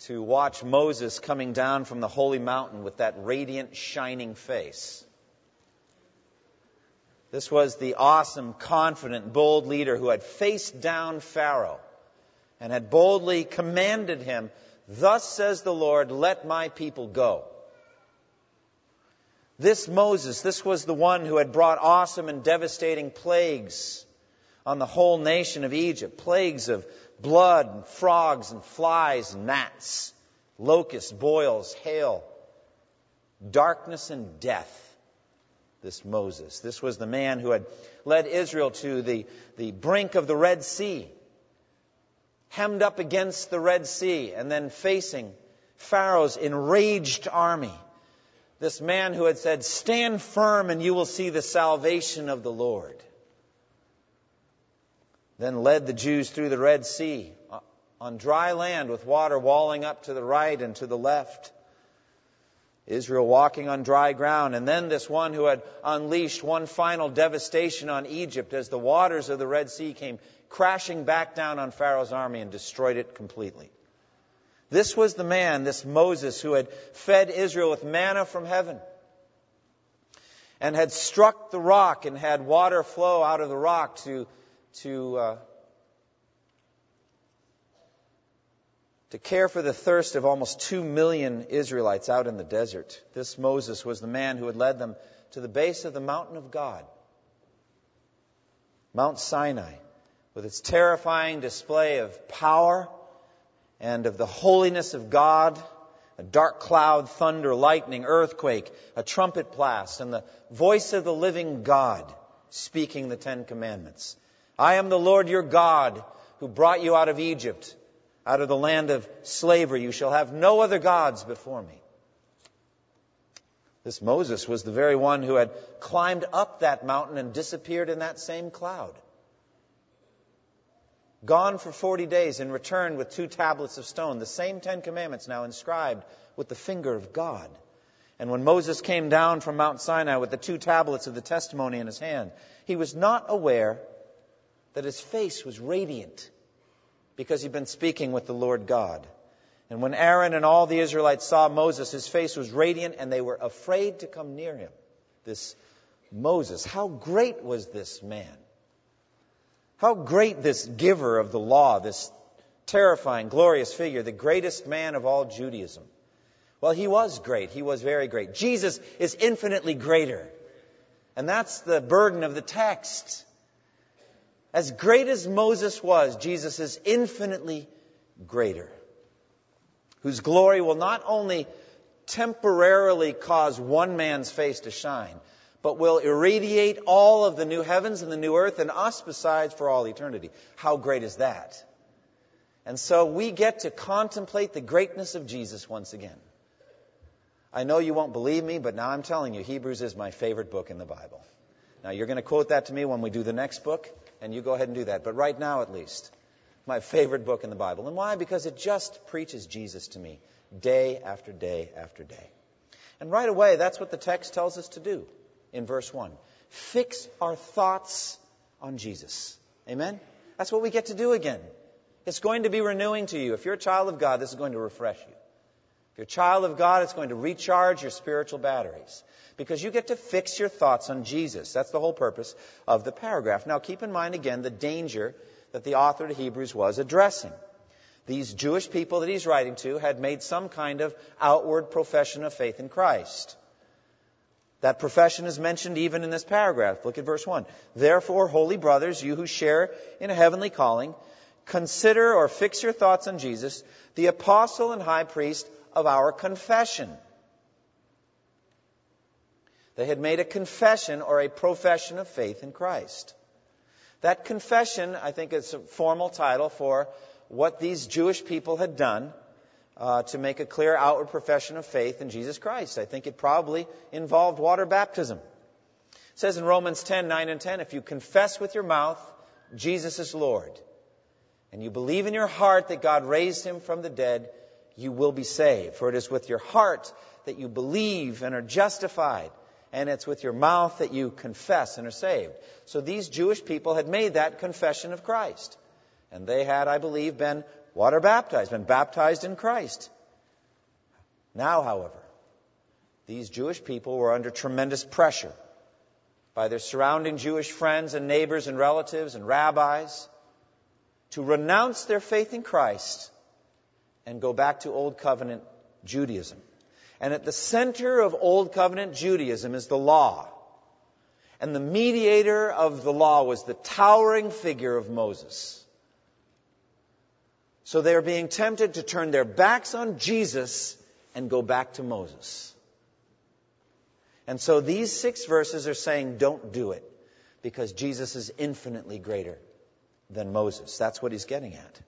to watch Moses coming down from the holy mountain with that radiant, shining face. This was the awesome, confident, bold leader who had faced down Pharaoh and had boldly commanded him, Thus says the Lord, let my people go. This Moses, this was the one who had brought awesome and devastating plagues on the whole nation of Egypt. Plagues of blood and frogs and flies and gnats, locusts, boils, hail, darkness and death. This Moses. This was the man who had led Israel to the, the brink of the Red Sea, hemmed up against the Red Sea, and then facing Pharaoh's enraged army. This man who had said, Stand firm and you will see the salvation of the Lord then led the Jews through the Red Sea uh, on dry land with water walling up to the right and to the left. Israel walking on dry ground, and then this one who had unleashed one final devastation on Egypt as the waters of the Red Sea came crashing back down on Pharaoh's army and destroyed it completely. This was the man, this Moses, who had fed Israel with manna from heaven and had struck the rock and had water flow out of the rock to to, uh, to care for the thirst of almost two million Israelites out in the desert. This Moses was the man who had led them to the base of the mountain of God, Mount Sinai, with its terrifying display of power and of the holiness of God a dark cloud, thunder, lightning, earthquake, a trumpet blast, and the voice of the living God speaking the Ten Commandments. I am the Lord your God who brought you out of Egypt, out of the land of slavery. You shall have no other gods before me. This Moses was the very one who had climbed up that mountain and disappeared in that same cloud. Gone for 40 days and returned with two tablets of stone, the same Ten Commandments now inscribed with the finger of God. And when Moses came down from Mount Sinai with the two tablets of the testimony in his hand, he was not aware that his face was radiant because he'd been speaking with the Lord God. And when Aaron and all the Israelites saw Moses, his face was radiant and they were afraid to come near him. This Moses, how great was this man? How great this giver of the law, this terrifying, glorious figure, the greatest man of all Judaism. Well, he was great. He was very great. Jesus is infinitely greater. And that's the burden of the text. As great as Moses was, Jesus is infinitely greater, whose glory will not only temporarily cause one man's face to shine, but will irradiate all of the new heavens and the new earth and us besides for all eternity. How great is that? And so we get to contemplate the greatness of Jesus once again. I know you won't believe me, but now I'm telling you, Hebrews is my favorite book in the Bible. Now you're going to quote that to me when we do the next book and you go ahead and do that. But right now, at least, my favorite book in the Bible. And why? Because it just preaches Jesus to me day after day after day. And right away, that's what the text tells us to do in verse 1. Fix our thoughts on Jesus. Amen? That's what we get to do again. It's going to be renewing to you. If you're a child of God, this is going to refresh you. A child of God, it's going to recharge your spiritual batteries because you get to fix your thoughts on Jesus. That's the whole purpose of the paragraph. Now, keep in mind again the danger that the author of Hebrews was addressing. These Jewish people that he's writing to had made some kind of outward profession of faith in Christ. That profession is mentioned even in this paragraph. Look at verse 1. Therefore, holy brothers, you who share in a heavenly calling, consider or fix your thoughts on Jesus, the apostle and high priest of our confession they had made a confession or a profession of faith in Christ. That confession, I think, is a formal title for what these Jewish people had done uh, to make a clear outward profession of faith in Jesus Christ. I think it probably involved water baptism. It says in Romans 10, 9 and 10, if you confess with your mouth Jesus is Lord, and you believe in your heart that God raised him from the dead, you will be saved. For it is with your heart that you believe and are justified, and it's with your mouth that you confess and are saved. So these Jewish people had made that confession of Christ. And they had, I believe, been water baptized, been baptized in Christ. Now, however, these Jewish people were under tremendous pressure by their surrounding Jewish friends and neighbors and relatives and rabbis to renounce their faith in Christ and go back to Old Covenant Judaism. And at the center of Old Covenant Judaism is the law. And the mediator of the law was the towering figure of Moses. So they are being tempted to turn their backs on Jesus and go back to Moses. And so these six verses are saying, don't do it, because Jesus is infinitely greater than Moses. That's what he's getting at.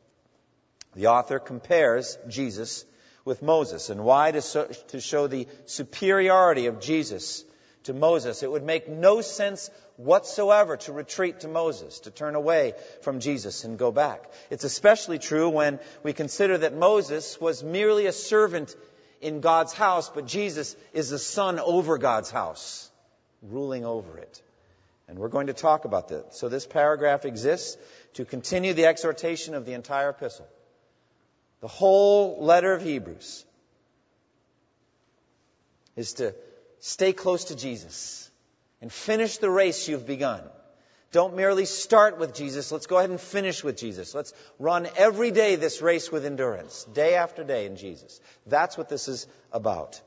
The author compares Jesus with Moses. And why? To, so, to show the superiority of Jesus to Moses. It would make no sense whatsoever to retreat to Moses, to turn away from Jesus and go back. It's especially true when we consider that Moses was merely a servant in God's house, but Jesus is the son over God's house, ruling over it. And we're going to talk about that. So this paragraph exists to continue the exhortation of the entire epistle. The whole letter of Hebrews is to stay close to Jesus and finish the race you've begun. Don't merely start with Jesus. Let's go ahead and finish with Jesus. Let's run every day this race with endurance, day after day in Jesus. That's what this is about.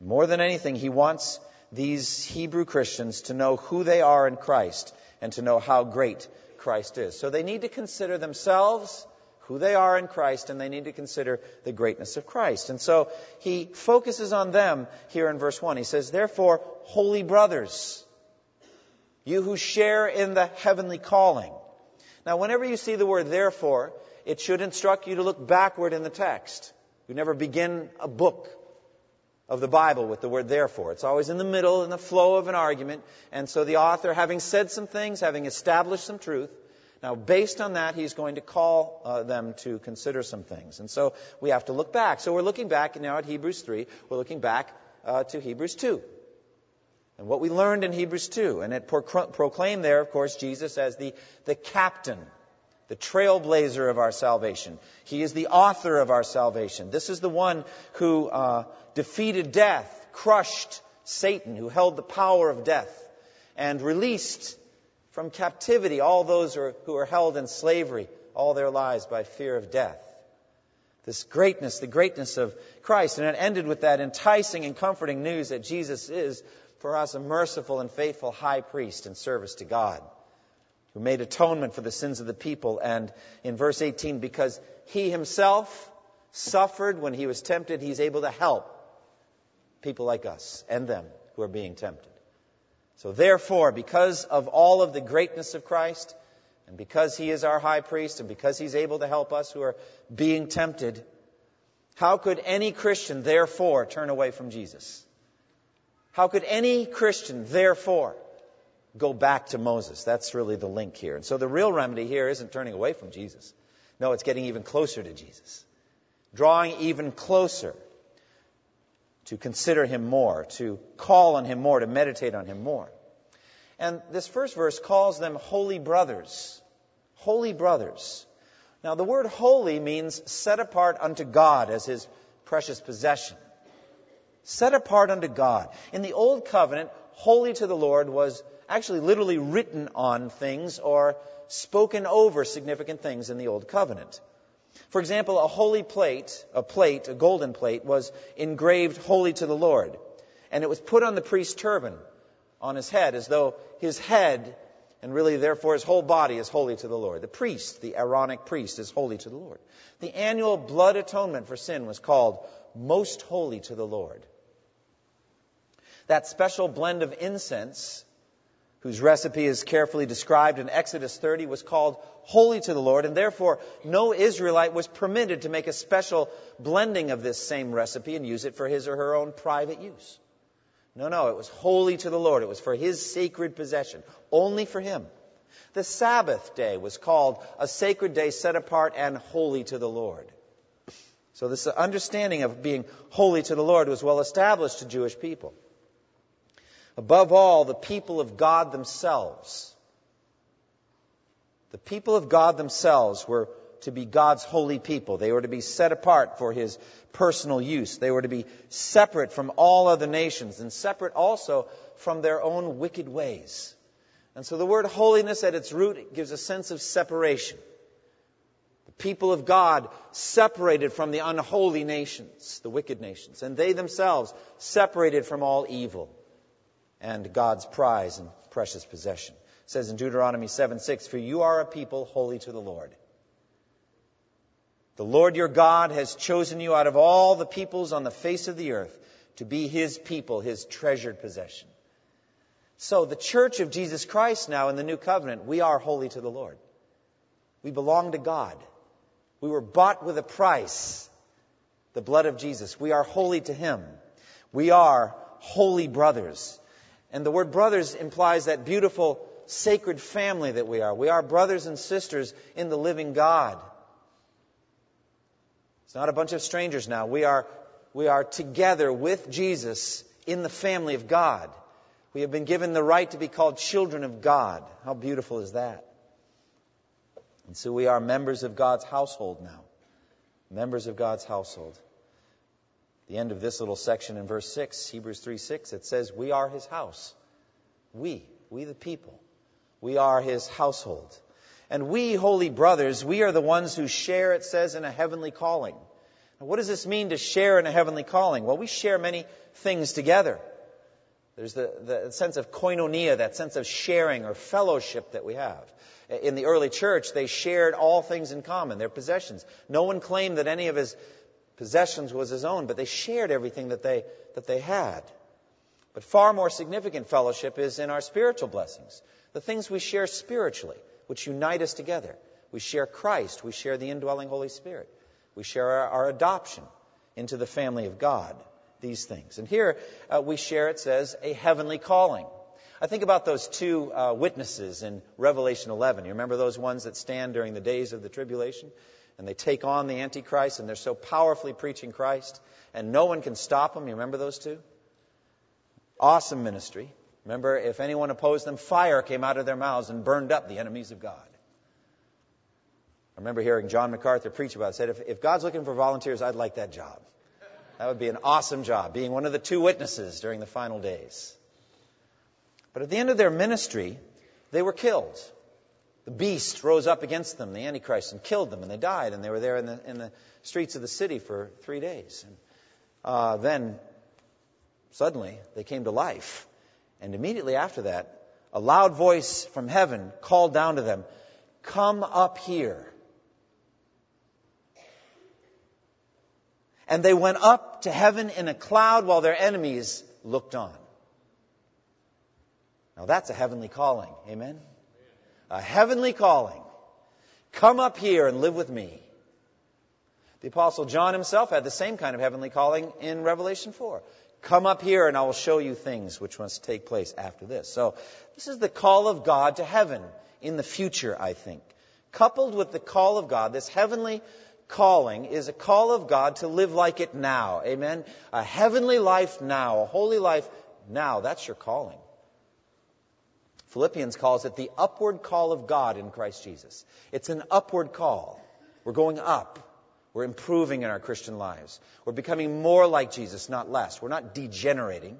More than anything, he wants these Hebrew Christians to know who they are in Christ and to know how great Christ is. So they need to consider themselves who they are in Christ, and they need to consider the greatness of Christ. And so he focuses on them here in verse 1. He says, Therefore, holy brothers, you who share in the heavenly calling. Now, whenever you see the word therefore, it should instruct you to look backward in the text. You never begin a book of the Bible with the word therefore. It's always in the middle, in the flow of an argument. And so the author, having said some things, having established some truth, now, based on that, he's going to call uh, them to consider some things. And so we have to look back. So we're looking back now at Hebrews 3. We're looking back uh, to Hebrews 2. And what we learned in Hebrews 2. And it proclaimed there, of course, Jesus as the, the captain, the trailblazer of our salvation. He is the author of our salvation. This is the one who uh, defeated death, crushed Satan, who held the power of death, and released from captivity all those who are held in slavery all their lives by fear of death. This greatness, the greatness of Christ. And it ended with that enticing and comforting news that Jesus is, for us, a merciful and faithful high priest in service to God, who made atonement for the sins of the people. And in verse 18, because he himself suffered when he was tempted, he's able to help people like us and them who are being tempted. So therefore, because of all of the greatness of Christ, and because he is our high priest, and because he's able to help us who are being tempted, how could any Christian therefore turn away from Jesus? How could any Christian therefore go back to Moses? That's really the link here. And so the real remedy here isn't turning away from Jesus. No, it's getting even closer to Jesus. Drawing even closer to consider him more, to call on him more, to meditate on him more. And this first verse calls them holy brothers. Holy brothers. Now, the word holy means set apart unto God as his precious possession. Set apart unto God. In the Old Covenant, holy to the Lord was actually literally written on things or spoken over significant things in the Old Covenant. For example, a holy plate, a plate, a golden plate, was engraved holy to the Lord. And it was put on the priest's turban on his head as though his head, and really therefore his whole body, is holy to the Lord. The priest, the Aaronic priest, is holy to the Lord. The annual blood atonement for sin was called most holy to the Lord. That special blend of incense whose recipe is carefully described in Exodus 30, was called holy to the Lord, and therefore no Israelite was permitted to make a special blending of this same recipe and use it for his or her own private use. No, no, it was holy to the Lord. It was for his sacred possession, only for him. The Sabbath day was called a sacred day set apart and holy to the Lord. So this understanding of being holy to the Lord was well established to Jewish people. Above all, the people of God themselves. The people of God themselves were to be God's holy people. They were to be set apart for His personal use. They were to be separate from all other nations and separate also from their own wicked ways. And so the word holiness at its root gives a sense of separation. The people of God separated from the unholy nations, the wicked nations, and they themselves separated from all evil and God's prize and precious possession. It says in Deuteronomy 7 6, For you are a people holy to the Lord. The Lord your God has chosen you out of all the peoples on the face of the earth to be his people, his treasured possession. So, the church of Jesus Christ now in the new covenant, we are holy to the Lord. We belong to God. We were bought with a price, the blood of Jesus. We are holy to him. We are holy brothers. And the word brothers implies that beautiful, sacred family that we are. We are brothers and sisters in the living God. It's not a bunch of strangers now. We are, we are together with Jesus in the family of God. We have been given the right to be called children of God. How beautiful is that? And so we are members of God's household now. Members of God's household the end of this little section in verse 6, Hebrews 3 6, it says, We are his house. We, we the people. We are his household. And we, holy brothers, we are the ones who share, it says, in a heavenly calling. Now, what does this mean to share in a heavenly calling? Well, we share many things together. There's the, the sense of koinonia, that sense of sharing or fellowship that we have. In the early church, they shared all things in common, their possessions. No one claimed that any of his possessions was his own, but they shared everything that they, that they had. But far more significant fellowship is in our spiritual blessings, the things we share spiritually, which unite us together. We share Christ, we share the indwelling Holy Spirit, we share our, our adoption into the family of God, these things. And here uh, we share, it says, a heavenly calling. I think about those two uh, witnesses in Revelation 11. You remember those ones that stand during the days of the tribulation? And they take on the Antichrist, and they're so powerfully preaching Christ, and no one can stop them. You remember those two? Awesome ministry. Remember, if anyone opposed them, fire came out of their mouths and burned up the enemies of God. I remember hearing John MacArthur preach about it. Said, if, if God's looking for volunteers, I'd like that job. That would be an awesome job, being one of the two witnesses during the final days. But at the end of their ministry, they were killed the beast rose up against them, the Antichrist, and killed them, and they died, and they were there in the, in the streets of the city for three days. And uh, then, suddenly, they came to life. And immediately after that, a loud voice from heaven called down to them, Come up here. And they went up to heaven in a cloud while their enemies looked on. Now that's a heavenly calling. Amen? A heavenly calling. Come up here and live with me. The Apostle John himself had the same kind of heavenly calling in Revelation 4. Come up here and I will show you things which must take place after this. So, this is the call of God to heaven in the future, I think. Coupled with the call of God, this heavenly calling is a call of God to live like it now. Amen? A heavenly life now, a holy life now. That's your calling. Philippians calls it the upward call of God in Christ Jesus. It's an upward call. We're going up. We're improving in our Christian lives. We're becoming more like Jesus, not less. We're not degenerating.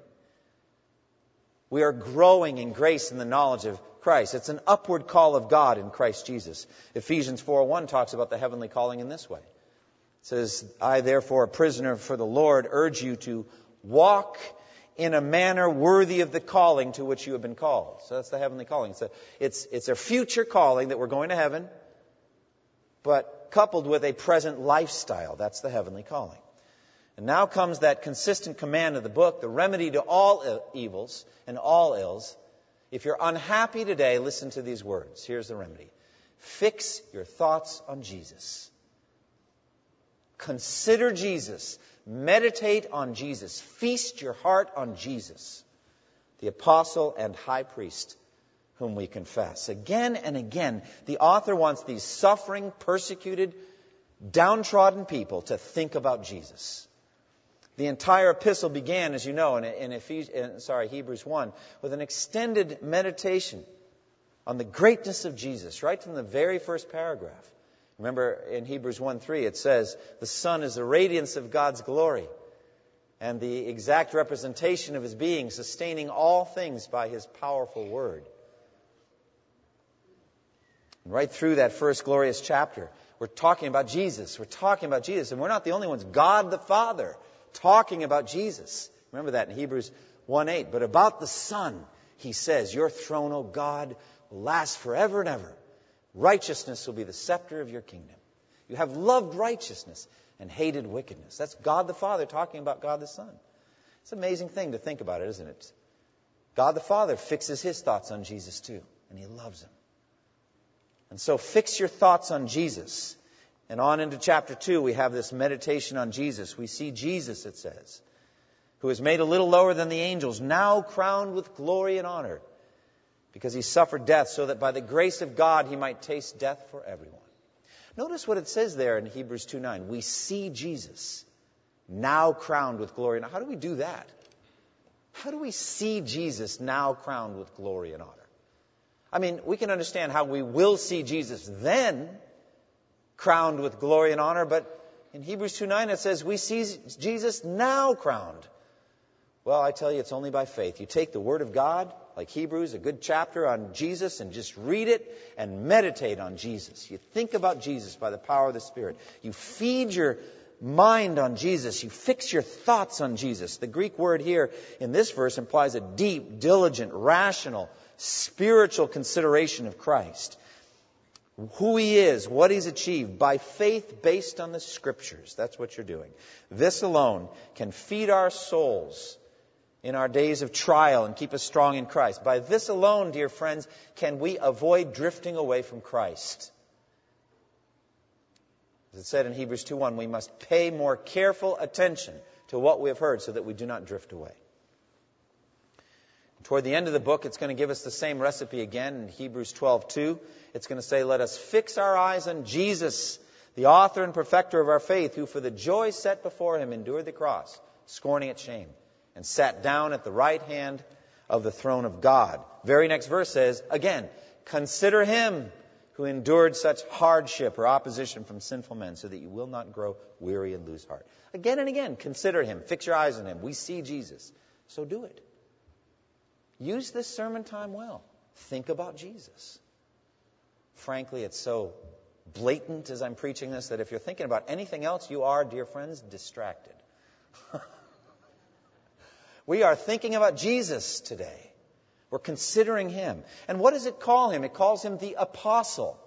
We are growing in grace and the knowledge of Christ. It's an upward call of God in Christ Jesus. Ephesians 4:1 talks about the heavenly calling in this way. It says, "I therefore, a prisoner for the Lord, urge you to walk in a manner worthy of the calling to which you have been called. So that's the heavenly calling. It's a, it's, it's a future calling that we're going to heaven, but coupled with a present lifestyle. That's the heavenly calling. And now comes that consistent command of the book, the remedy to all evils and all ills If you're unhappy today, listen to these words. Here's the remedy Fix your thoughts on Jesus. Consider Jesus. Meditate on Jesus. Feast your heart on Jesus, the apostle and high priest whom we confess. Again and again, the author wants these suffering, persecuted, downtrodden people to think about Jesus. The entire epistle began, as you know, in, in, Ephes- in sorry, Hebrews 1, with an extended meditation on the greatness of Jesus, right from the very first paragraph. Remember in Hebrews 1 3, it says, The Son is the radiance of God's glory and the exact representation of his being, sustaining all things by his powerful word. And right through that first glorious chapter, we're talking about Jesus. We're talking about Jesus. And we're not the only ones. God the Father talking about Jesus. Remember that in Hebrews 1 8. But about the Son, he says, Your throne, O God, will last forever and ever. Righteousness will be the scepter of your kingdom. You have loved righteousness and hated wickedness. That's God the Father talking about God the Son. It's an amazing thing to think about it, isn't it? God the Father fixes his thoughts on Jesus too, and he loves him. And so fix your thoughts on Jesus. And on into chapter 2, we have this meditation on Jesus. We see Jesus, it says, who is made a little lower than the angels, now crowned with glory and honor, because he suffered death, so that by the grace of God he might taste death for everyone. Notice what it says there in Hebrews 2 9. We see Jesus now crowned with glory. Now, how do we do that? How do we see Jesus now crowned with glory and honor? I mean, we can understand how we will see Jesus then crowned with glory and honor, but in Hebrews 2 9 it says, We see Jesus now crowned. Well, I tell you, it's only by faith. You take the Word of God, like Hebrews, a good chapter on Jesus, and just read it and meditate on Jesus. You think about Jesus by the power of the Spirit. You feed your mind on Jesus. You fix your thoughts on Jesus. The Greek word here in this verse implies a deep, diligent, rational, spiritual consideration of Christ. Who he is, what he's achieved, by faith based on the scriptures. That's what you're doing. This alone can feed our souls in our days of trial and keep us strong in Christ. By this alone, dear friends, can we avoid drifting away from Christ. As it said in Hebrews 2:1, we must pay more careful attention to what we have heard so that we do not drift away. Toward the end of the book, it's going to give us the same recipe again in Hebrews 12:2. It's going to say, "Let us fix our eyes on Jesus, the author and perfecter of our faith, who for the joy set before him endured the cross, scorning its shame, and sat down at the right hand of the throne of God." Very next verse says, again, "Consider him who endured such hardship or opposition from sinful men, so that you will not grow weary and lose heart." Again and again, consider him. Fix your eyes on him. We see Jesus. So do it. Use this sermon time well. Think about Jesus. Frankly, it's so blatant as I'm preaching this that if you're thinking about anything else, you are, dear friends, distracted. we are thinking about Jesus today. We're considering him. And what does it call him? It calls him the apostle.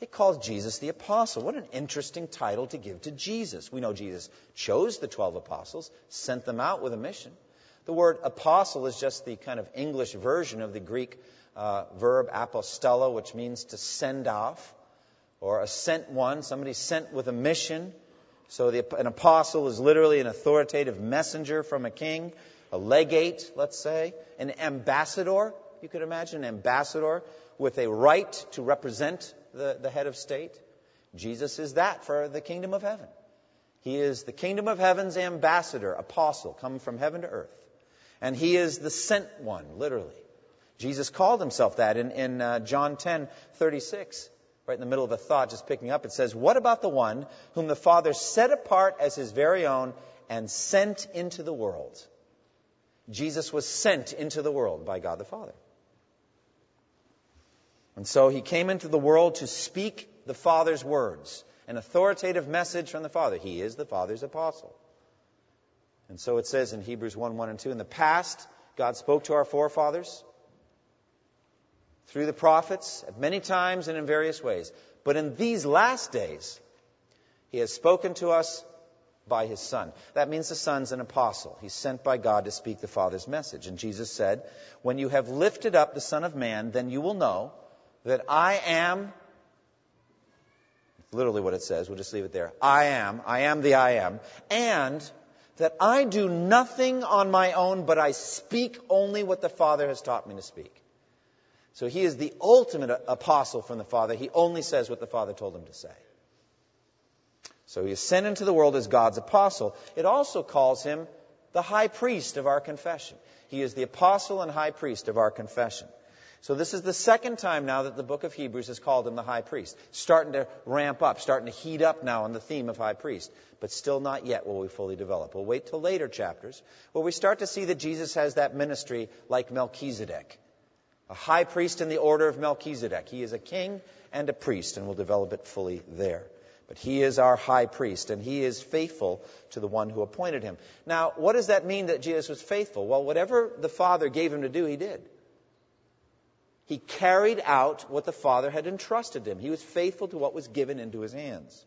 It calls Jesus the apostle. What an interesting title to give to Jesus. We know Jesus chose the 12 apostles, sent them out with a mission. The word apostle is just the kind of English version of the Greek uh, verb apostello, which means to send off, or a sent one, somebody sent with a mission. So the, an apostle is literally an authoritative messenger from a king, a legate, let's say, an ambassador. You could imagine an ambassador with a right to represent the, the head of state. Jesus is that for the kingdom of heaven. He is the kingdom of heaven's ambassador, apostle, come from heaven to earth. And he is the sent one, literally. Jesus called himself that in, in uh, John 10 36, right in the middle of a thought, just picking up. It says, What about the one whom the Father set apart as his very own and sent into the world? Jesus was sent into the world by God the Father. And so he came into the world to speak the Father's words, an authoritative message from the Father. He is the Father's apostle. And so it says in Hebrews 1 1 and 2 In the past, God spoke to our forefathers through the prophets at many times and in various ways. But in these last days, He has spoken to us by his Son. That means the Son's an apostle. He's sent by God to speak the Father's message. And Jesus said, When you have lifted up the Son of Man, then you will know that I am literally what it says. We'll just leave it there. I am. I am the I am. And that I do nothing on my own, but I speak only what the Father has taught me to speak. So he is the ultimate apostle from the Father. He only says what the Father told him to say. So he is sent into the world as God's apostle. It also calls him the high priest of our confession. He is the apostle and high priest of our confession. So this is the second time now that the book of Hebrews has called him the high priest. Starting to ramp up, starting to heat up now on the theme of high priest. But still not yet will we fully develop. We'll wait till later chapters where we start to see that Jesus has that ministry like Melchizedek. A high priest in the order of Melchizedek. He is a king and a priest, and we'll develop it fully there. But he is our high priest, and he is faithful to the one who appointed him. Now, what does that mean that Jesus was faithful? Well, whatever the Father gave him to do, he did. He carried out what the Father had entrusted him. He was faithful to what was given into his hands.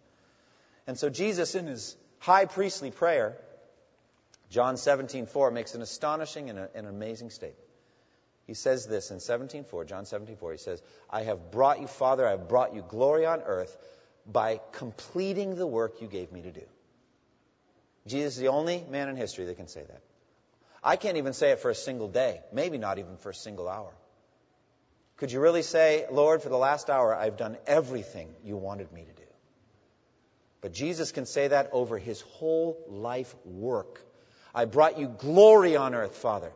And so Jesus, in his high priestly prayer, John 17:4 makes an astonishing and an amazing statement. He says this in 17:4, John 17:4. He says, "I have brought you, Father, I have brought you glory on earth by completing the work you gave me to do." Jesus is the only man in history that can say that. I can't even say it for a single day, maybe not even for a single hour. Could you really say, Lord, for the last hour, I've done everything you wanted me to do? But Jesus can say that over his whole life work. I brought you glory on earth, Father,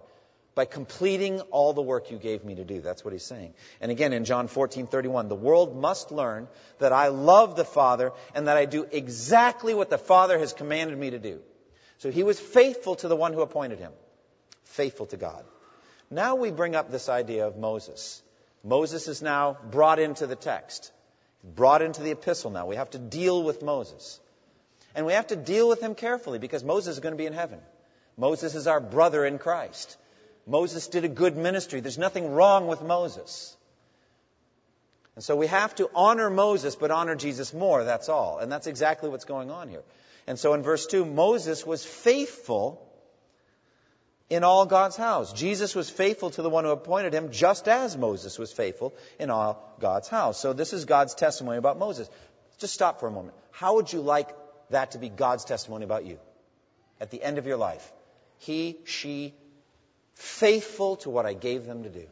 by completing all the work you gave me to do. That's what he's saying. And again, in John 14, 31, the world must learn that I love the Father and that I do exactly what the Father has commanded me to do. So he was faithful to the one who appointed him, faithful to God. Now we bring up this idea of Moses. Moses is now brought into the text, brought into the epistle now. We have to deal with Moses. And we have to deal with him carefully because Moses is going to be in heaven. Moses is our brother in Christ. Moses did a good ministry. There's nothing wrong with Moses. And so we have to honor Moses, but honor Jesus more, that's all. And that's exactly what's going on here. And so in verse 2, Moses was faithful in all God's house. Jesus was faithful to the one who appointed him, just as Moses was faithful in all God's house. So this is God's testimony about Moses. Just stop for a moment. How would you like that to be God's testimony about you at the end of your life? He, she, faithful to what I gave them to do.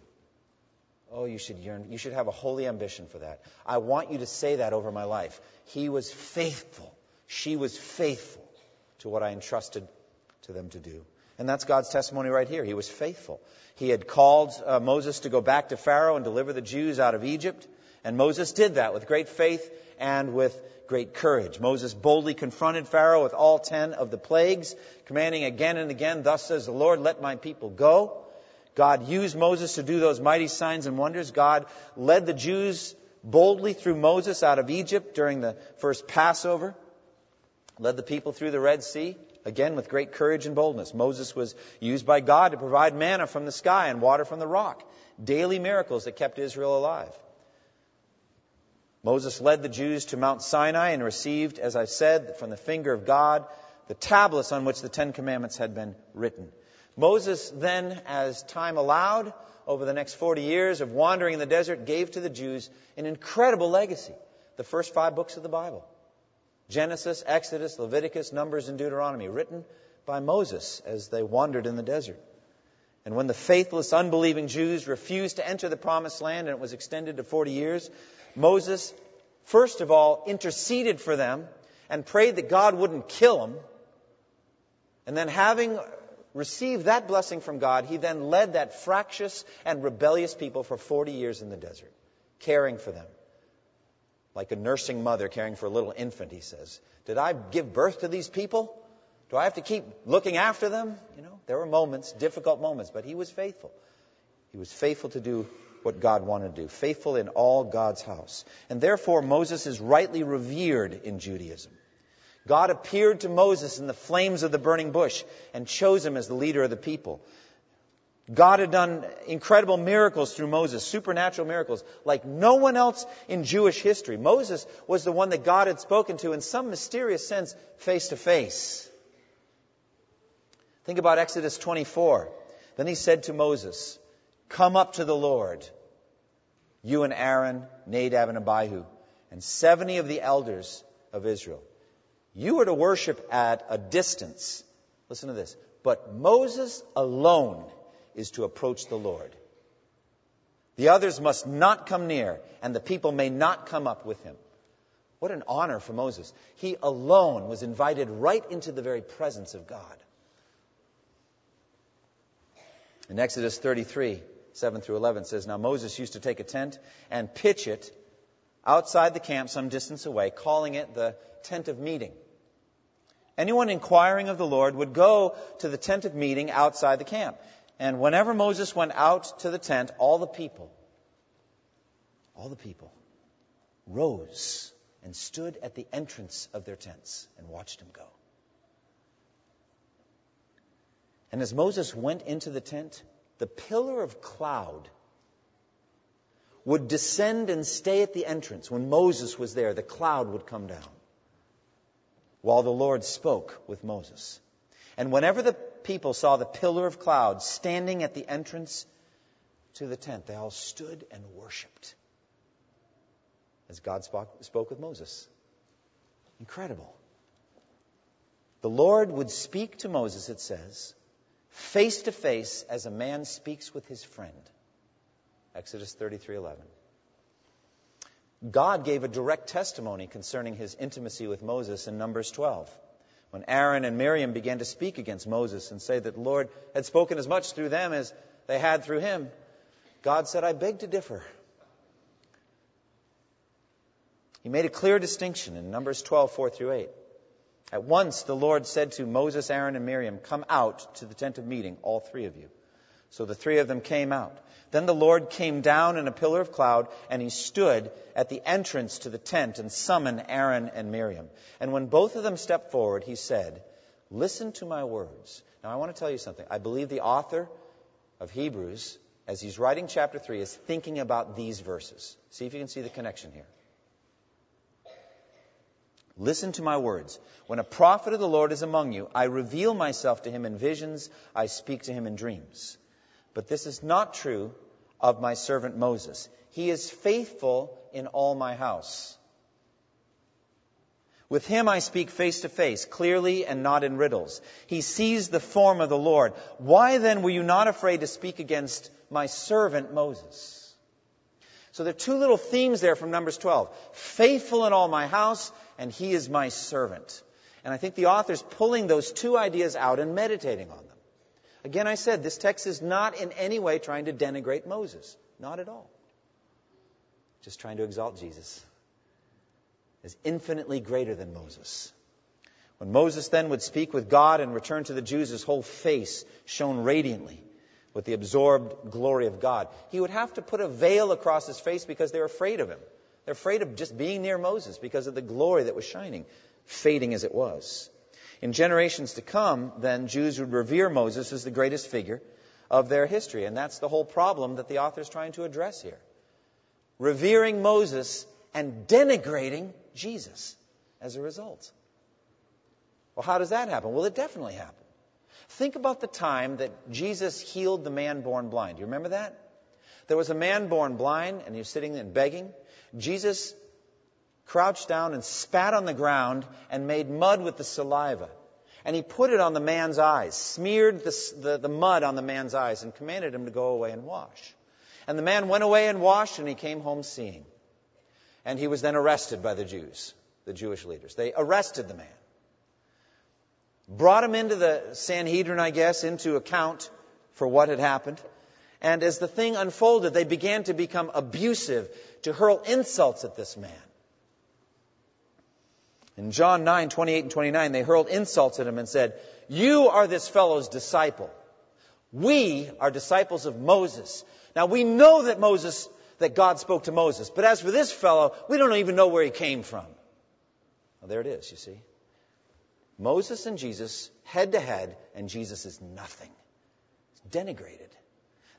Oh, you should yearn, you should have a holy ambition for that. I want you to say that over my life. He was faithful. She was faithful to what I entrusted to them to do. And that's God's testimony right here. He was faithful. He had called uh, Moses to go back to Pharaoh and deliver the Jews out of Egypt. And Moses did that with great faith and with great courage. Moses boldly confronted Pharaoh with all ten of the plagues, commanding again and again, Thus says the Lord, let my people go. God used Moses to do those mighty signs and wonders. God led the Jews boldly through Moses out of Egypt during the first Passover, led the people through the Red Sea. Again, with great courage and boldness. Moses was used by God to provide manna from the sky and water from the rock. Daily miracles that kept Israel alive. Moses led the Jews to Mount Sinai and received, as I said, from the finger of God, the tablets on which the Ten Commandments had been written. Moses then, as time allowed, over the next 40 years of wandering in the desert, gave to the Jews an incredible legacy. The first five books of the Bible. Genesis, Exodus, Leviticus, Numbers, and Deuteronomy, written by Moses as they wandered in the desert. And when the faithless, unbelieving Jews refused to enter the promised land and it was extended to 40 years, Moses, first of all, interceded for them and prayed that God wouldn't kill them. And then, having received that blessing from God, he then led that fractious and rebellious people for 40 years in the desert, caring for them like a nursing mother caring for a little infant, he says. Did I give birth to these people? Do I have to keep looking after them? You know, there were moments, difficult moments, but he was faithful. He was faithful to do what God wanted to do, faithful in all God's house. And therefore, Moses is rightly revered in Judaism. God appeared to Moses in the flames of the burning bush and chose him as the leader of the people. God had done incredible miracles through Moses, supernatural miracles, like no one else in Jewish history. Moses was the one that God had spoken to in some mysterious sense face to face. Think about Exodus 24. Then he said to Moses, Come up to the Lord, you and Aaron, Nadab and Abihu, and 70 of the elders of Israel. You are to worship at a distance. Listen to this. But Moses alone is to approach the Lord. The others must not come near, and the people may not come up with him. What an honor for Moses. He alone was invited right into the very presence of God. In Exodus 33, 7 through 11 says, Now Moses used to take a tent and pitch it outside the camp some distance away, calling it the tent of meeting. Anyone inquiring of the Lord would go to the tent of meeting outside the camp. And whenever Moses went out to the tent, all the people, all the people rose and stood at the entrance of their tents and watched him go. And as Moses went into the tent, the pillar of cloud would descend and stay at the entrance. When Moses was there, the cloud would come down while the Lord spoke with Moses. And whenever the people saw the pillar of cloud standing at the entrance to the tent, they all stood and worshiped as God spoke, with Moses. Incredible. The Lord would speak to Moses, it says, face to face as a man speaks with his friend. Exodus 33:11. God gave a direct testimony concerning his intimacy with Moses in Numbers 12. When Aaron and Miriam began to speak against Moses and say that the Lord had spoken as much through them as they had through him, God said, I beg to differ. He made a clear distinction in Numbers 12, 4 through 8. At once the Lord said to Moses, Aaron, and Miriam, Come out to the tent of meeting, all three of you. So the three of them came out. Then the Lord came down in a pillar of cloud, and he stood at the entrance to the tent and summoned Aaron and Miriam. And when both of them stepped forward, he said, Listen to my words. Now I want to tell you something. I believe the author of Hebrews, as he's writing chapter 3, is thinking about these verses. See if you can see the connection here. Listen to my words. When a prophet of the Lord is among you, I reveal myself to him in visions, I speak to him in dreams. But this is not true of my servant Moses. He is faithful in all my house. With him I speak face to face, clearly and not in riddles. He sees the form of the Lord. Why then were you not afraid to speak against my servant Moses? So there are two little themes there from Numbers 12. Faithful in all my house, and he is my servant. And I think the author's pulling those two ideas out and meditating on them. Again, I said this text is not in any way trying to denigrate Moses. Not at all. Just trying to exalt Jesus as infinitely greater than Moses. When Moses then would speak with God and return to the Jews, his whole face shone radiantly with the absorbed glory of God. He would have to put a veil across his face because they were afraid of him. They're afraid of just being near Moses because of the glory that was shining, fading as it was. In generations to come, then, Jews would revere Moses as the greatest figure of their history. And that's the whole problem that the author is trying to address here. Revering Moses and denigrating Jesus as a result. Well, how does that happen? Well, it definitely happened. Think about the time that Jesus healed the man born blind. Do you remember that? There was a man born blind, and he was sitting and begging. Jesus crouched down and spat on the ground and made mud with the saliva. And he put it on the man's eyes, smeared the, the, the, mud on the man's eyes, and commanded him to go away and wash. And the man went away and washed, and he came home seeing. And he was then arrested by the Jews, the Jewish leaders. They arrested the man, brought him into the Sanhedrin, I guess, into account for what had happened. And as the thing unfolded, they began to become abusive, to hurl insults at this man. In John 9, 28 and 29, they hurled insults at him and said, You are this fellow's disciple. We are disciples of Moses. Now we know that Moses, that God spoke to Moses. But as for this fellow, we don't even know where he came from. Well, there it is, you see. Moses and Jesus, head to head, and Jesus is nothing. It's denigrated.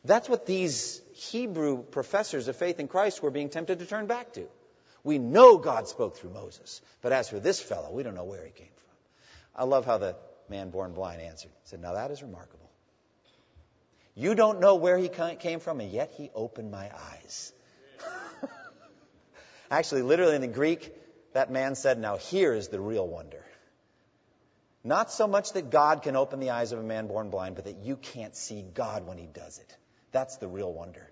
That's what these Hebrew professors of faith in Christ were being tempted to turn back to. We know God spoke through Moses, but as for this fellow, we don't know where he came from. I love how the man born blind answered. He said, Now that is remarkable. You don't know where he came from, and yet he opened my eyes. Actually, literally in the Greek, that man said, Now here is the real wonder. Not so much that God can open the eyes of a man born blind, but that you can't see God when he does it. That's the real wonder.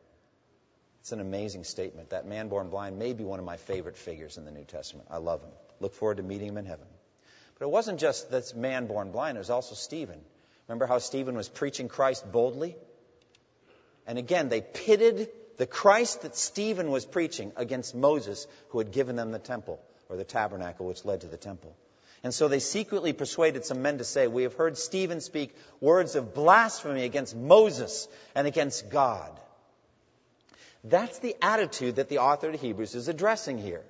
It's an amazing statement. That man born blind may be one of my favorite figures in the New Testament. I love him. Look forward to meeting him in heaven. But it wasn't just this man born blind, it was also Stephen. Remember how Stephen was preaching Christ boldly? And again, they pitted the Christ that Stephen was preaching against Moses, who had given them the temple, or the tabernacle which led to the temple. And so they secretly persuaded some men to say, We have heard Stephen speak words of blasphemy against Moses and against God. That's the attitude that the author of Hebrews is addressing here.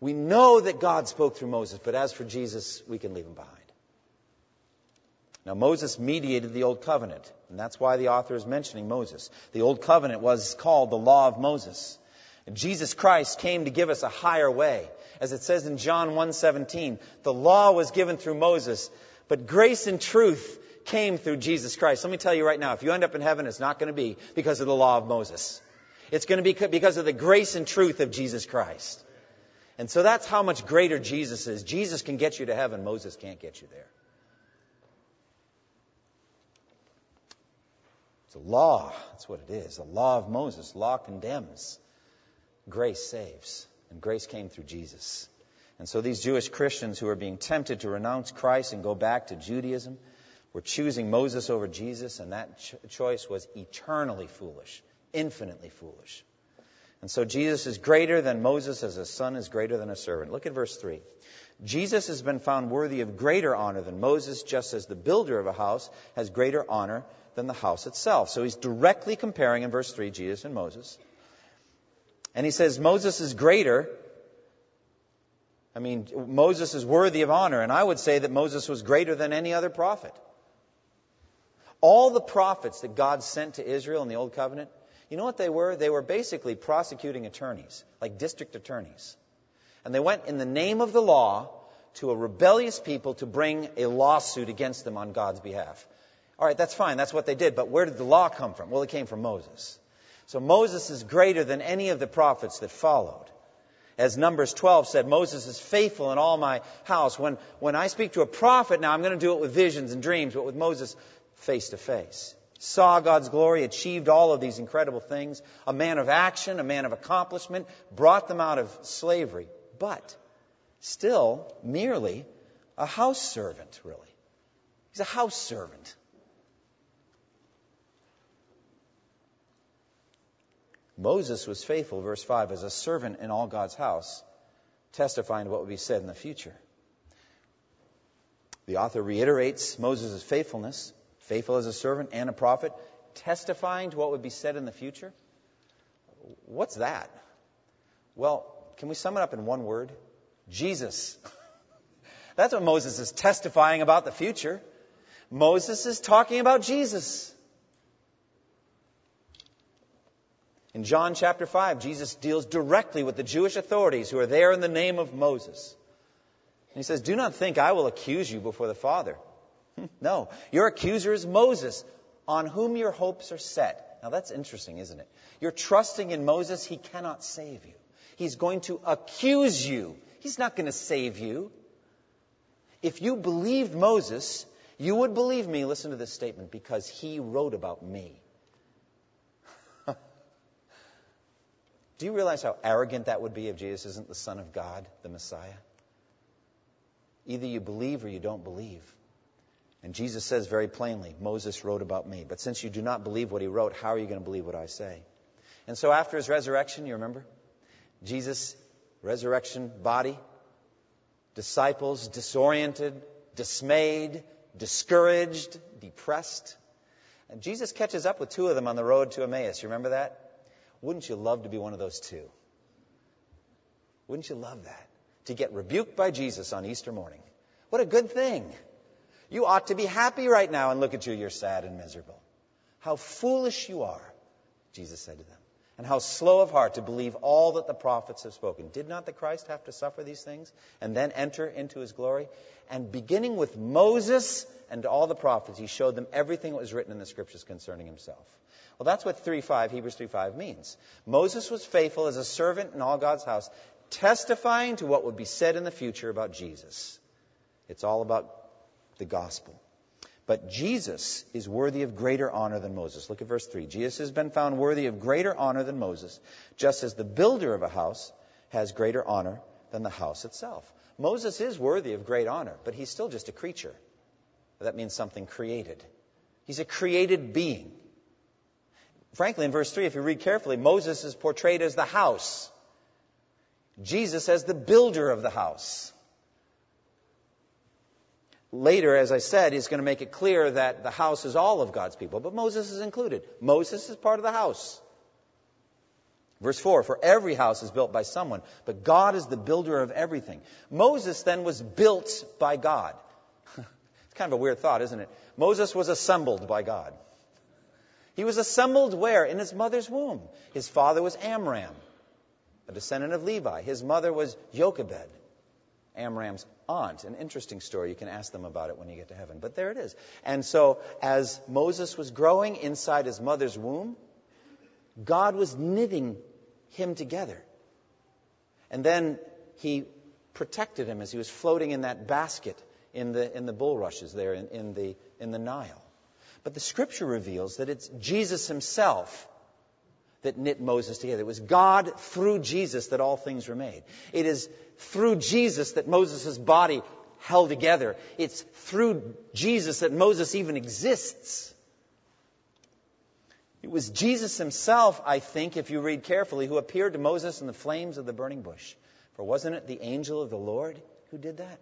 We know that God spoke through Moses, but as for Jesus, we can leave him behind. Now, Moses mediated the Old Covenant, and that's why the author is mentioning Moses. The Old Covenant was called the Law of Moses. And Jesus Christ came to give us a higher way. As it says in John 1:17, the law was given through Moses, but grace and truth came through Jesus Christ. Let me tell you right now, if you end up in heaven, it's not going to be because of the law of Moses. It's going to be because of the grace and truth of Jesus Christ. And so that's how much greater Jesus is. Jesus can get you to heaven, Moses can't get you there. It's a law. That's what it is. The law of Moses. Law condemns. Grace saves. And grace came through Jesus. And so these Jewish Christians who are being tempted to renounce Christ and go back to Judaism were choosing Moses over Jesus, and that ch- choice was eternally foolish infinitely foolish. And so Jesus is greater than Moses as a son is greater than a servant. Look at verse 3. Jesus has been found worthy of greater honor than Moses, just as the builder of a house has greater honor than the house itself. So he's directly comparing in verse 3 Jesus and Moses. And he says Moses is greater. I mean, Moses is worthy of honor, and I would say that Moses was greater than any other prophet. All the prophets that God sent to Israel in the Old Covenant, you know what they were? They were basically prosecuting attorneys, like district attorneys. And they went in the name of the law to a rebellious people to bring a lawsuit against them on God's behalf. All right, that's fine. That's what they did. But where did the law come from? Well, it came from Moses. So Moses is greater than any of the prophets that followed. As Numbers 12 said, Moses is faithful in all my house. When, when I speak to a prophet now, I'm going to do it with visions and dreams, but with Moses, face to face saw God's glory, achieved all of these incredible things, a man of action, a man of accomplishment, brought them out of slavery, but still merely a house servant, really. He's a house servant. Moses was faithful, verse 5, as a servant in all God's house, testifying to what would be said in the future. The author reiterates Moses' faithfulness faithful as a servant and a prophet, testifying to what would be said in the future. What's that? Well, can we sum it up in one word? Jesus. That's what Moses is testifying about the future. Moses is talking about Jesus. In John chapter 5, Jesus deals directly with the Jewish authorities who are there in the name of Moses. And he says, Do not think I will accuse you before the Father. Hmm, no. Your accuser is Moses, on whom your hopes are set. Now that's interesting, isn't it? You're trusting in Moses, he cannot save you. He's going to accuse you. He's not going to save you. If you believed Moses, you would believe me, listen to this statement, because he wrote about me. Do you realize how arrogant that would be if Jesus isn't the Son of God, the Messiah? Either you believe or you don't believe. And Jesus says very plainly, Moses wrote about me. But since you do not believe what he wrote, how are you going to believe what I say? And so after his resurrection, you remember? Jesus, resurrection body, disciples disoriented, dismayed, discouraged, depressed. And Jesus catches up with two of them on the road to Emmaus. You remember that? Wouldn't you love to be one of those two? Wouldn't you love that? To get rebuked by Jesus on Easter morning. What a good thing. You ought to be happy right now and look at you, you're sad and miserable. How foolish you are, Jesus said to them, and how slow of heart to believe all that the prophets have spoken. Did not the Christ have to suffer these things and then enter into his glory? And beginning with Moses and all the prophets, he showed them everything that was written in the scriptures concerning himself. Well, that's what 3.5, Hebrews 3.5 means. Moses was faithful as a servant in all God's house, testifying to what would be said in the future about Jesus. It's all about the gospel. But Jesus is worthy of greater honor than Moses. Look at verse 3. Jesus has been found worthy of greater honor than Moses, just as the builder of a house has greater honor than the house itself. Moses is worthy of great honor, but he's still just a creature. That means something created. He's a created being. Frankly, in verse 3, if you read carefully, Moses is portrayed as the house, Jesus as the builder of the house later, as I said, he's going to make it clear that the house is all of God's people, but Moses is included. Moses is part of the house. Verse 4 For every house is built by someone, but God is the builder of everything. Moses then was built by God. it's kind of a weird thought, isn't it? Moses was assembled by God. He was assembled where? In his mother's womb. His father was Amram, a descendant of Levi. His mother was Jochebed. Amram's aunt. An interesting story. You can ask them about it when you get to heaven. But there it is. And so, as Moses was growing inside his mother's womb, God was knitting him together. And then he protected him as he was floating in that basket in the, in the bulrushes there in, in, the, in the Nile. But the scripture reveals that it's Jesus himself that knit Moses together. It was God through Jesus that all things were made. It is through Jesus that Moses' body held together. It's through Jesus that Moses even exists. It was Jesus himself, I think, if you read carefully, who appeared to Moses in the flames of the burning bush. For wasn't it the angel of the Lord who did that?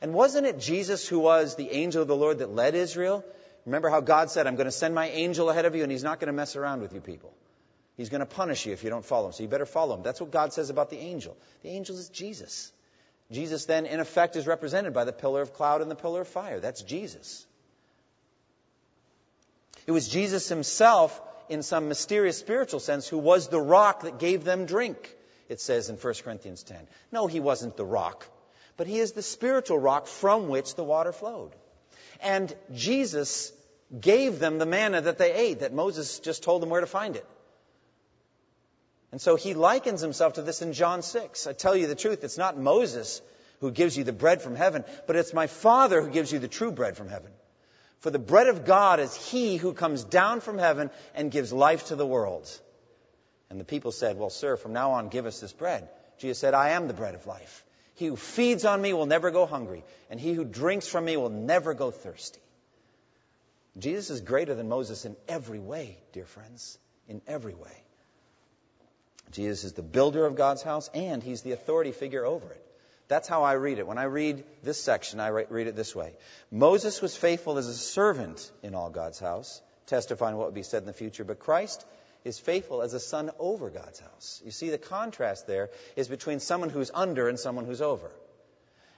And wasn't it Jesus who was the angel of the Lord that led Israel? Remember how God said, I'm going to send my angel ahead of you and he's not going to mess around with you people. He's going to punish you if you don't follow him. So you better follow him. That's what God says about the angel. The angel is Jesus. Jesus then, in effect, is represented by the pillar of cloud and the pillar of fire. That's Jesus. It was Jesus himself, in some mysterious spiritual sense, who was the rock that gave them drink, it says in 1 Corinthians 10. No, he wasn't the rock, but he is the spiritual rock from which the water flowed. And Jesus gave them the manna that they ate, that Moses just told them where to find it. And so he likens himself to this in John 6. I tell you the truth, it's not Moses who gives you the bread from heaven, but it's my Father who gives you the true bread from heaven. For the bread of God is he who comes down from heaven and gives life to the world. And the people said, Well, sir, from now on, give us this bread. Jesus said, I am the bread of life. He who feeds on me will never go hungry, and he who drinks from me will never go thirsty. Jesus is greater than Moses in every way, dear friends, in every way. Jesus is the builder of God's house, and he's the authority figure over it. That's how I read it. When I read this section, I read it this way Moses was faithful as a servant in all God's house, testifying what would be said in the future, but Christ is faithful as a son over God's house. You see, the contrast there is between someone who's under and someone who's over.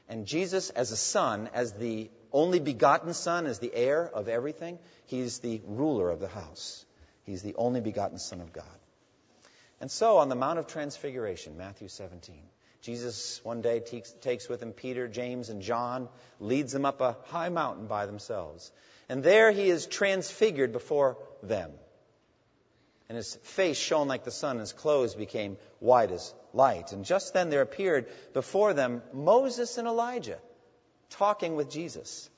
And Jesus, as a son, as the only begotten son, as the heir of everything, he's the ruler of the house. He's the only begotten son of God. And so on the Mount of Transfiguration, Matthew 17, Jesus one day takes, with him Peter, James, and John, leads them up a high mountain by themselves. And there he is transfigured before them. And his face shone like the sun, and his clothes became white as light. And just then there appeared before them Moses and Elijah talking with Jesus.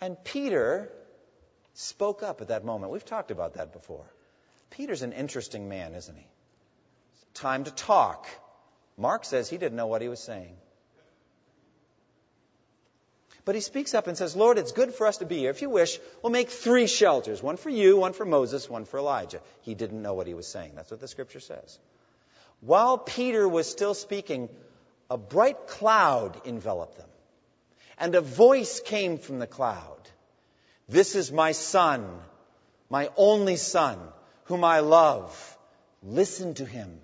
And Peter spoke up at that moment. We've talked about that before. Peter's an interesting man, isn't he? Time to talk. Mark says he didn't know what he was saying. But he speaks up and says, Lord, it's good for us to be here. If you wish, we'll make three shelters one for you, one for Moses, one for Elijah. He didn't know what he was saying. That's what the scripture says. While Peter was still speaking, a bright cloud enveloped them. And a voice came from the cloud This is my son, my only son whom I love. Listen to him.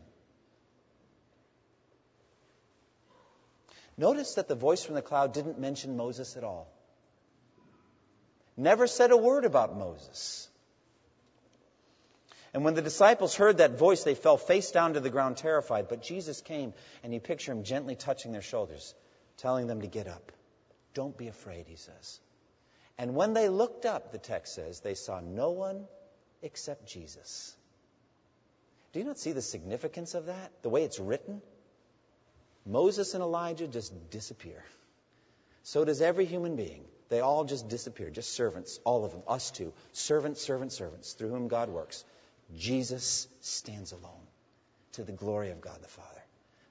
Notice that the voice from the cloud didn't mention Moses at all. Never said a word about Moses. And when the disciples heard that voice, they fell face down to the ground, terrified. But Jesus came, and you picture him gently touching their shoulders, telling them to get up. Don't be afraid, he says. And when they looked up, the text says, they saw no one except Jesus. Do you not see the significance of that? The way it's written? Moses and Elijah just disappear. So does every human being. They all just disappear, just servants, all of them, us too. Servants, servants, servants, through whom God works. Jesus stands alone to the glory of God the Father.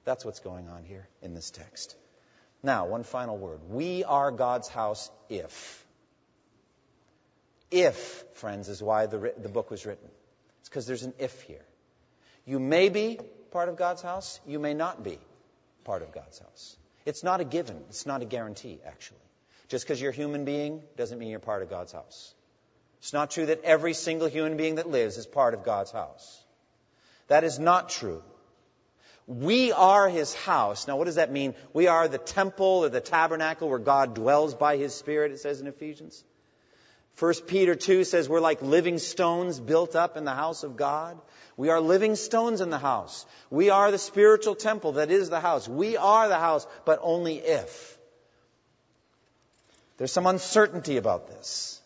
That's what's going on here in this text. Now, one final word. We are God's house if. If, friends, is why the, the book was written. It's because there's an if here. You may be part of God's house, you may not be part of God's house. It's not a given, it's not a guarantee, actually. Just because you're a human being doesn't mean you're part of God's house. It's not true that every single human being that lives is part of God's house. That is not true. We are his house. Now, what does that mean? We are the temple or the tabernacle where God dwells by his Spirit, it says in Ephesians. 1 Peter 2 says we're like living stones built up in the house of God. We are living stones in the house. We are the spiritual temple that is the house. We are the house, but only if. There's some uncertainty about this.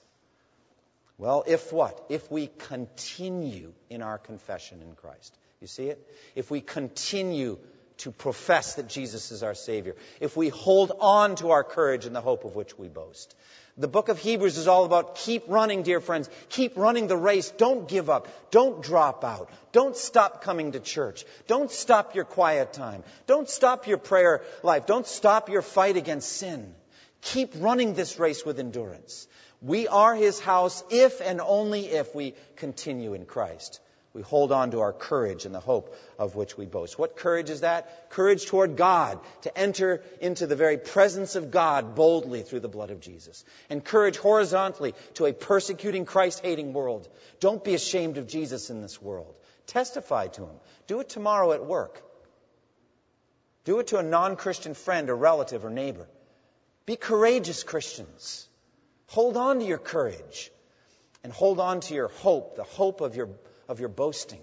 Well, if what? If we continue in our confession in Christ. You see it? If we continue to profess that Jesus is our Savior, if we hold on to our courage and the hope of which we boast, the book of Hebrews is all about keep running, dear friends. Keep running the race. Don't give up. Don't drop out. Don't stop coming to church. Don't stop your quiet time. Don't stop your prayer life. Don't stop your fight against sin. Keep running this race with endurance. We are His house if and only if we continue in Christ. We hold on to our courage and the hope of which we boast. What courage is that? Courage toward God, to enter into the very presence of God boldly through the blood of Jesus. And courage horizontally to a persecuting, Christ hating world. Don't be ashamed of Jesus in this world. Testify to Him. Do it tomorrow at work. Do it to a non Christian friend or relative or neighbor. Be courageous Christians. Hold on to your courage and hold on to your hope, the hope of your of your boasting.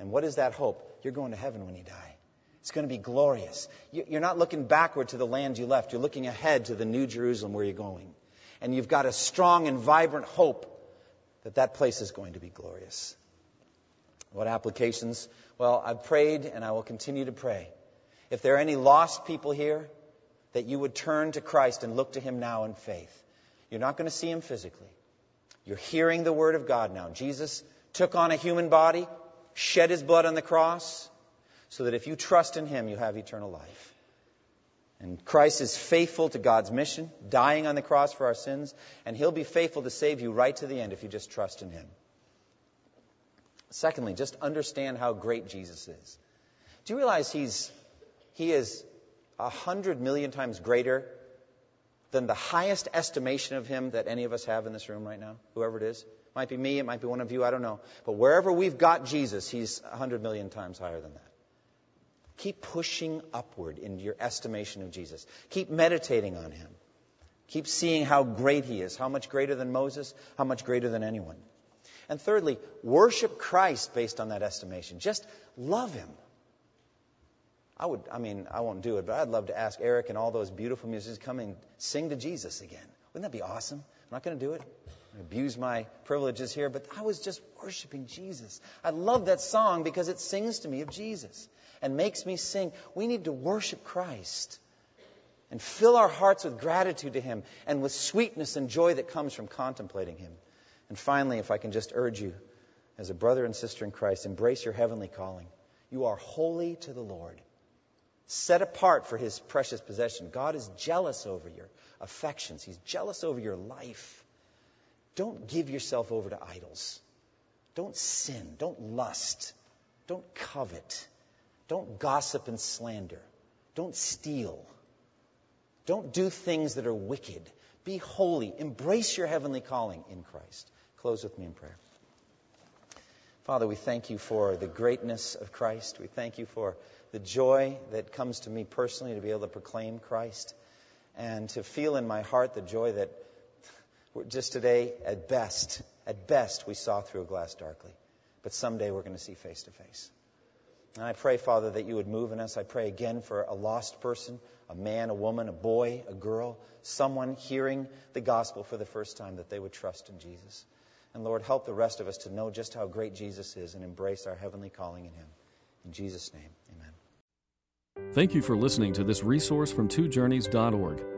And what is that hope? You're going to heaven when you die. It's going to be glorious. You're not looking backward to the land you left. You're looking ahead to the new Jerusalem where you're going. And you've got a strong and vibrant hope that that place is going to be glorious. What applications? Well, I've prayed and I will continue to pray. If there are any lost people here, that you would turn to Christ and look to Him now in faith. You're not going to see Him physically. You're hearing the Word of God now. Jesus took on a human body, shed his blood on the cross, so that if you trust in him, you have eternal life. And Christ is faithful to God's mission, dying on the cross for our sins, and he'll be faithful to save you right to the end if you just trust in him. Secondly, just understand how great Jesus is. Do you realize he's, he is a hundred million times greater than the highest estimation of him that any of us have in this room right now, whoever it is? Might be me, it might be one of you, I don't know. But wherever we've got Jesus, he's 100 million times higher than that. Keep pushing upward in your estimation of Jesus. Keep meditating on him. Keep seeing how great he is, how much greater than Moses, how much greater than anyone. And thirdly, worship Christ based on that estimation. Just love him. I would, I mean, I won't do it, but I'd love to ask Eric and all those beautiful musicians come and sing to Jesus again. Wouldn't that be awesome? I'm not going to do it abuse my privileges here, but I was just worshiping Jesus. I love that song because it sings to me of Jesus and makes me sing. We need to worship Christ and fill our hearts with gratitude to Him and with sweetness and joy that comes from contemplating Him. And finally, if I can just urge you, as a brother and sister in Christ, embrace your heavenly calling. You are holy to the Lord, set apart for His precious possession. God is jealous over your affections, He's jealous over your life. Don't give yourself over to idols. Don't sin. Don't lust. Don't covet. Don't gossip and slander. Don't steal. Don't do things that are wicked. Be holy. Embrace your heavenly calling in Christ. Close with me in prayer. Father, we thank you for the greatness of Christ. We thank you for the joy that comes to me personally to be able to proclaim Christ and to feel in my heart the joy that Just today, at best, at best, we saw through a glass darkly. But someday we're going to see face to face. And I pray, Father, that you would move in us. I pray again for a lost person, a man, a woman, a boy, a girl, someone hearing the gospel for the first time, that they would trust in Jesus. And Lord, help the rest of us to know just how great Jesus is and embrace our heavenly calling in him. In Jesus' name, amen. Thank you for listening to this resource from twojourneys.org.